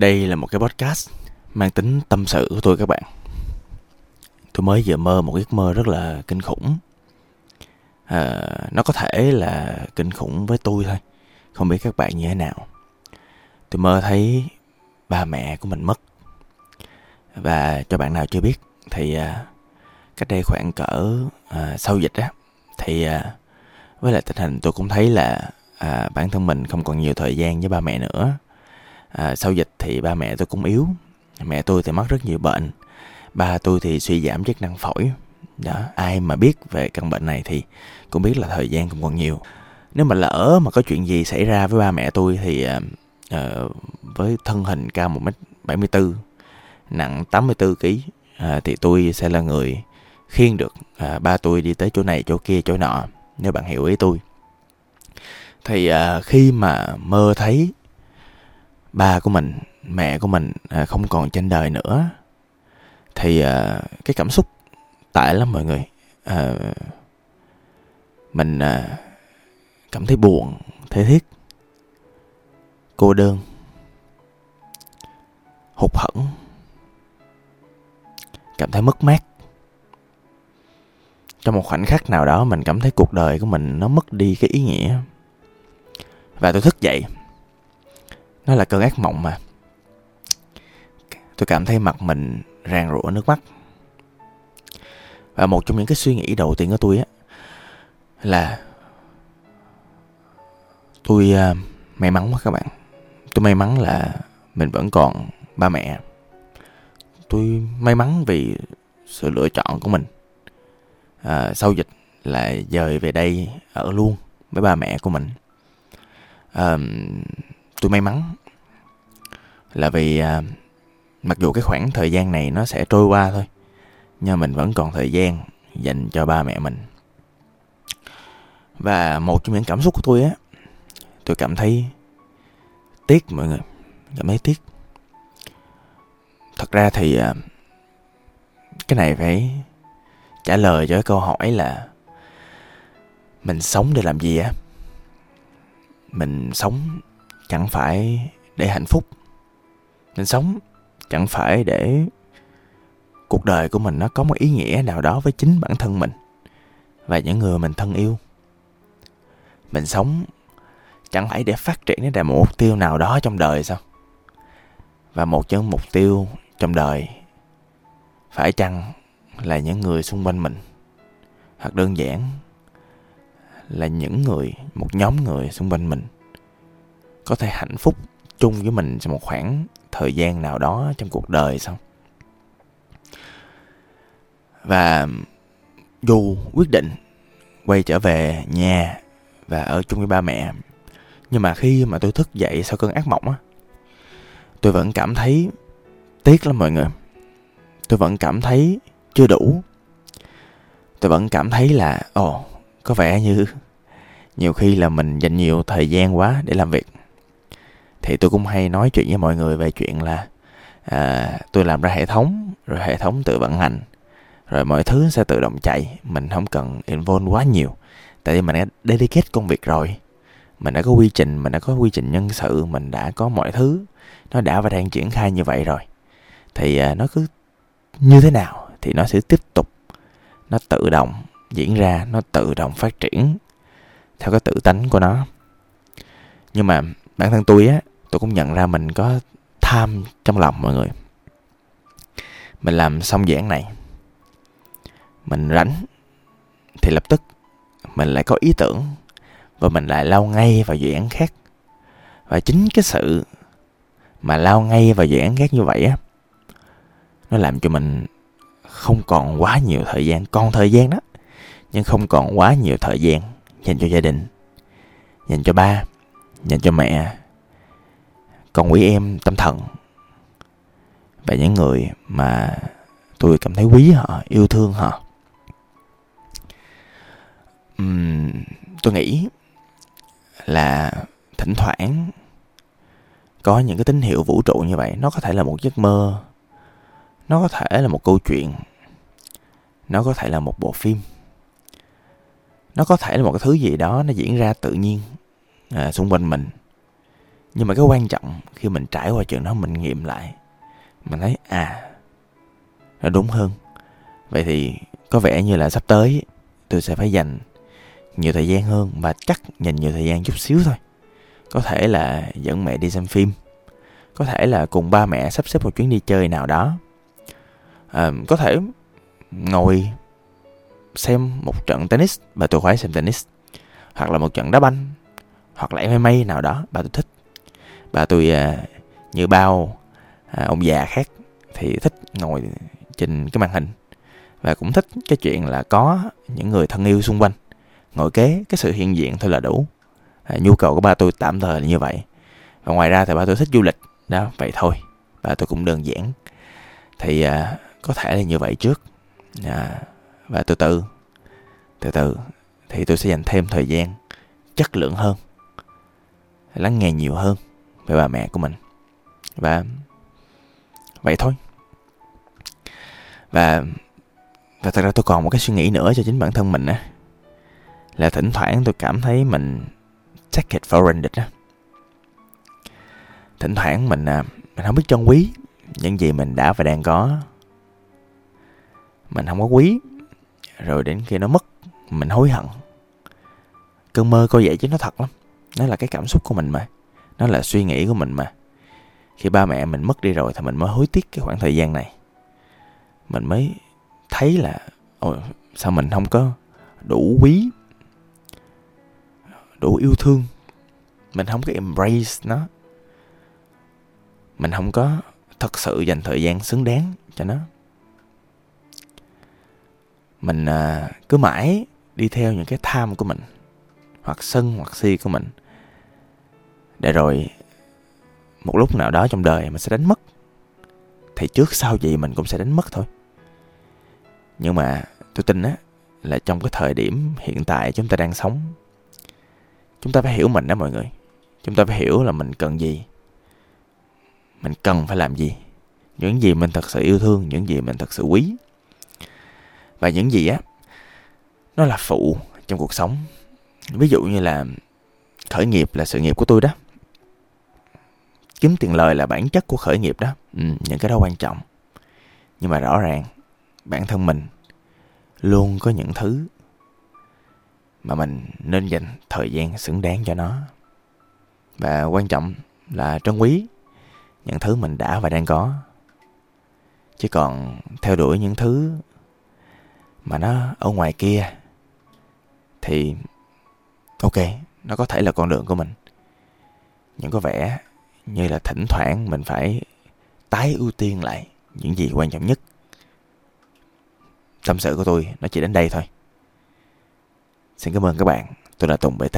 Đây là một cái podcast mang tính tâm sự của tôi các bạn. Tôi mới vừa mơ một giấc mơ rất là kinh khủng. À, nó có thể là kinh khủng với tôi thôi, không biết các bạn như thế nào. Tôi mơ thấy ba mẹ của mình mất. Và cho bạn nào chưa biết thì à, cách đây khoảng cỡ à, sau dịch á thì à, với lại tình hình tôi cũng thấy là à, bản thân mình không còn nhiều thời gian với ba mẹ nữa à, sau dịch thì ba mẹ tôi cũng yếu. Mẹ tôi thì mắc rất nhiều bệnh. Ba tôi thì suy giảm chức năng phổi. Đó ai mà biết về căn bệnh này thì cũng biết là thời gian cũng còn nhiều. Nếu mà lỡ mà có chuyện gì xảy ra với ba mẹ tôi thì uh, với thân hình cao một m bảy mươi bốn nặng 84 kg uh, thì tôi sẽ là người khiêng được uh, ba tôi đi tới chỗ này chỗ kia chỗ nọ nếu bạn hiểu ý tôi. Thì uh, khi mà mơ thấy ba của mình mẹ của mình à, không còn trên đời nữa. Thì à, cái cảm xúc tệ lắm mọi người. À, mình à, cảm thấy buồn thế thiết cô đơn hụt hẫng cảm thấy mất mát. Trong một khoảnh khắc nào đó mình cảm thấy cuộc đời của mình nó mất đi cái ý nghĩa. Và tôi thức dậy nó là cơn ác mộng mà. Tôi cảm thấy mặt mình ràn rụa nước mắt. Và một trong những cái suy nghĩ đầu tiên của tôi á là tôi uh, may mắn quá các bạn. Tôi may mắn là mình vẫn còn ba mẹ. Tôi may mắn vì sự lựa chọn của mình. À, sau dịch là dời về đây ở luôn với ba mẹ của mình. À, tôi may mắn là vì à, mặc dù cái khoảng thời gian này nó sẽ trôi qua thôi nhưng mình vẫn còn thời gian dành cho ba mẹ mình. Và một trong những cảm xúc của tôi á tôi cảm thấy tiếc mọi người cảm thấy tiếc. Thật ra thì à, cái này phải trả lời cho cái câu hỏi là mình sống để làm gì á? Mình sống chẳng phải để hạnh phúc mình sống chẳng phải để cuộc đời của mình nó có một ý nghĩa nào đó với chính bản thân mình và những người mình thân yêu. Mình sống chẳng phải để phát triển đến đạt một mục tiêu nào đó trong đời sao? Và một trong mục tiêu trong đời phải chăng là những người xung quanh mình? Hoặc đơn giản là những người, một nhóm người xung quanh mình có thể hạnh phúc chung với mình trong một khoảng thời gian nào đó trong cuộc đời xong và dù quyết định quay trở về nhà và ở chung với ba mẹ nhưng mà khi mà tôi thức dậy sau cơn ác mộng á tôi vẫn cảm thấy tiếc lắm mọi người. Tôi vẫn cảm thấy chưa đủ. Tôi vẫn cảm thấy là ồ oh, có vẻ như nhiều khi là mình dành nhiều thời gian quá để làm việc thì tôi cũng hay nói chuyện với mọi người về chuyện là à, tôi làm ra hệ thống rồi hệ thống tự vận hành rồi mọi thứ sẽ tự động chạy. Mình không cần involve quá nhiều tại vì mình đã dedicate công việc rồi. Mình đã có quy trình mình đã có quy trình nhân sự mình đã có mọi thứ. Nó đã và đang triển khai như vậy rồi. Thì à, nó cứ như thế nào thì nó sẽ tiếp tục nó tự động diễn ra nó tự động phát triển theo cái tự tánh của nó. Nhưng mà bản thân tôi á tôi cũng nhận ra mình có tham trong lòng mọi người. Mình làm xong giảng này, mình rảnh thì lập tức mình lại có ý tưởng và mình lại lao ngay vào dự án khác. Và chính cái sự mà lao ngay vào dự án khác như vậy á, nó làm cho mình không còn quá nhiều thời gian. Còn thời gian đó, nhưng không còn quá nhiều thời gian dành cho gia đình, dành cho ba, dành cho mẹ còn quý em tâm thần. Và những người mà tôi cảm thấy quý họ yêu thương họ. Uhm, tôi nghĩ là thỉnh thoảng có những cái tín hiệu vũ trụ như vậy nó có thể là một giấc mơ nó có thể là một câu chuyện nó có thể là một bộ phim nó có thể là một cái thứ gì đó nó diễn ra tự nhiên à, xung quanh mình nhưng mà cái quan trọng khi mình trải qua chuyện đó mình nghiệm lại mình thấy à là đúng hơn. Vậy thì có vẻ như là sắp tới tôi sẽ phải dành nhiều thời gian hơn và chắc dành nhiều thời gian chút xíu thôi. Có thể là dẫn mẹ đi xem phim có thể là cùng ba mẹ sắp xếp một chuyến đi chơi nào đó. À, có thể ngồi xem một trận tennis và tôi khoái xem tennis hoặc là một trận đá banh hoặc là MMA nào đó bà tôi thích bà tôi à, như bao à, ông già khác thì thích ngồi trên cái màn hình và cũng thích cái chuyện là có những người thân yêu xung quanh. Ngồi kế cái sự hiện diện thôi là đủ. À, nhu cầu của ba tôi tạm thời là như vậy. Và ngoài ra thì ba tôi thích du lịch. Đó vậy thôi. Ba tôi cũng đơn giản. Thì à, có thể là như vậy trước. À, và từ từ. Từ từ. Thì tôi sẽ dành thêm thời gian chất lượng hơn lắng nghe nhiều hơn về bà mẹ của mình. Và vậy thôi. Và và thật ra tôi còn một cái suy nghĩ nữa cho chính bản thân mình á. Là thỉnh thoảng tôi cảm thấy mình take it for granted á. Thỉnh thoảng mình à, mình không biết trân quý những gì mình đã và đang có. Mình không có quý, rồi đến khi nó mất, mình hối hận. Cơn mơ coi vậy chứ nó thật lắm. Nó là cái cảm xúc của mình mà nó là suy nghĩ của mình mà. Khi ba mẹ mình mất đi rồi thì mình mới hối tiếc cái khoảng thời gian này. Mình mới thấy là ôi sao mình không có đủ quý đủ yêu thương. Mình không có embrace nó. Mình không có thật sự dành thời gian xứng đáng cho nó. Mình à, cứ mãi đi theo những cái tham của mình hoặc sân hoặc si của mình để rồi một lúc nào đó trong đời mình sẽ đánh mất. Thì trước sau gì mình cũng sẽ đánh mất thôi. Nhưng mà tôi tin á, là trong cái thời điểm hiện tại chúng ta đang sống, chúng ta phải hiểu mình đó mọi người. Chúng ta phải hiểu là mình cần gì. Mình cần phải làm gì. Những gì mình thật sự yêu thương, những gì mình thật sự quý. Và những gì á, nó là phụ trong cuộc sống. Ví dụ như là khởi nghiệp là sự nghiệp của tôi đó kiếm tiền lời là bản chất của khởi nghiệp đó. Ừ, những cái đó quan trọng. Nhưng mà rõ ràng bản thân mình luôn có những thứ mà mình nên dành thời gian xứng đáng cho nó. Và quan trọng là trân quý những thứ mình đã và đang có. Chứ còn theo đuổi những thứ mà nó ở ngoài kia thì ok nó có thể là con đường của mình. Nhưng có vẻ như là thỉnh thoảng mình phải tái ưu tiên lại những gì quan trọng nhất. Tâm sự của tôi nó chỉ đến đây thôi. Xin cảm ơn các bạn. Tôi là tùng bt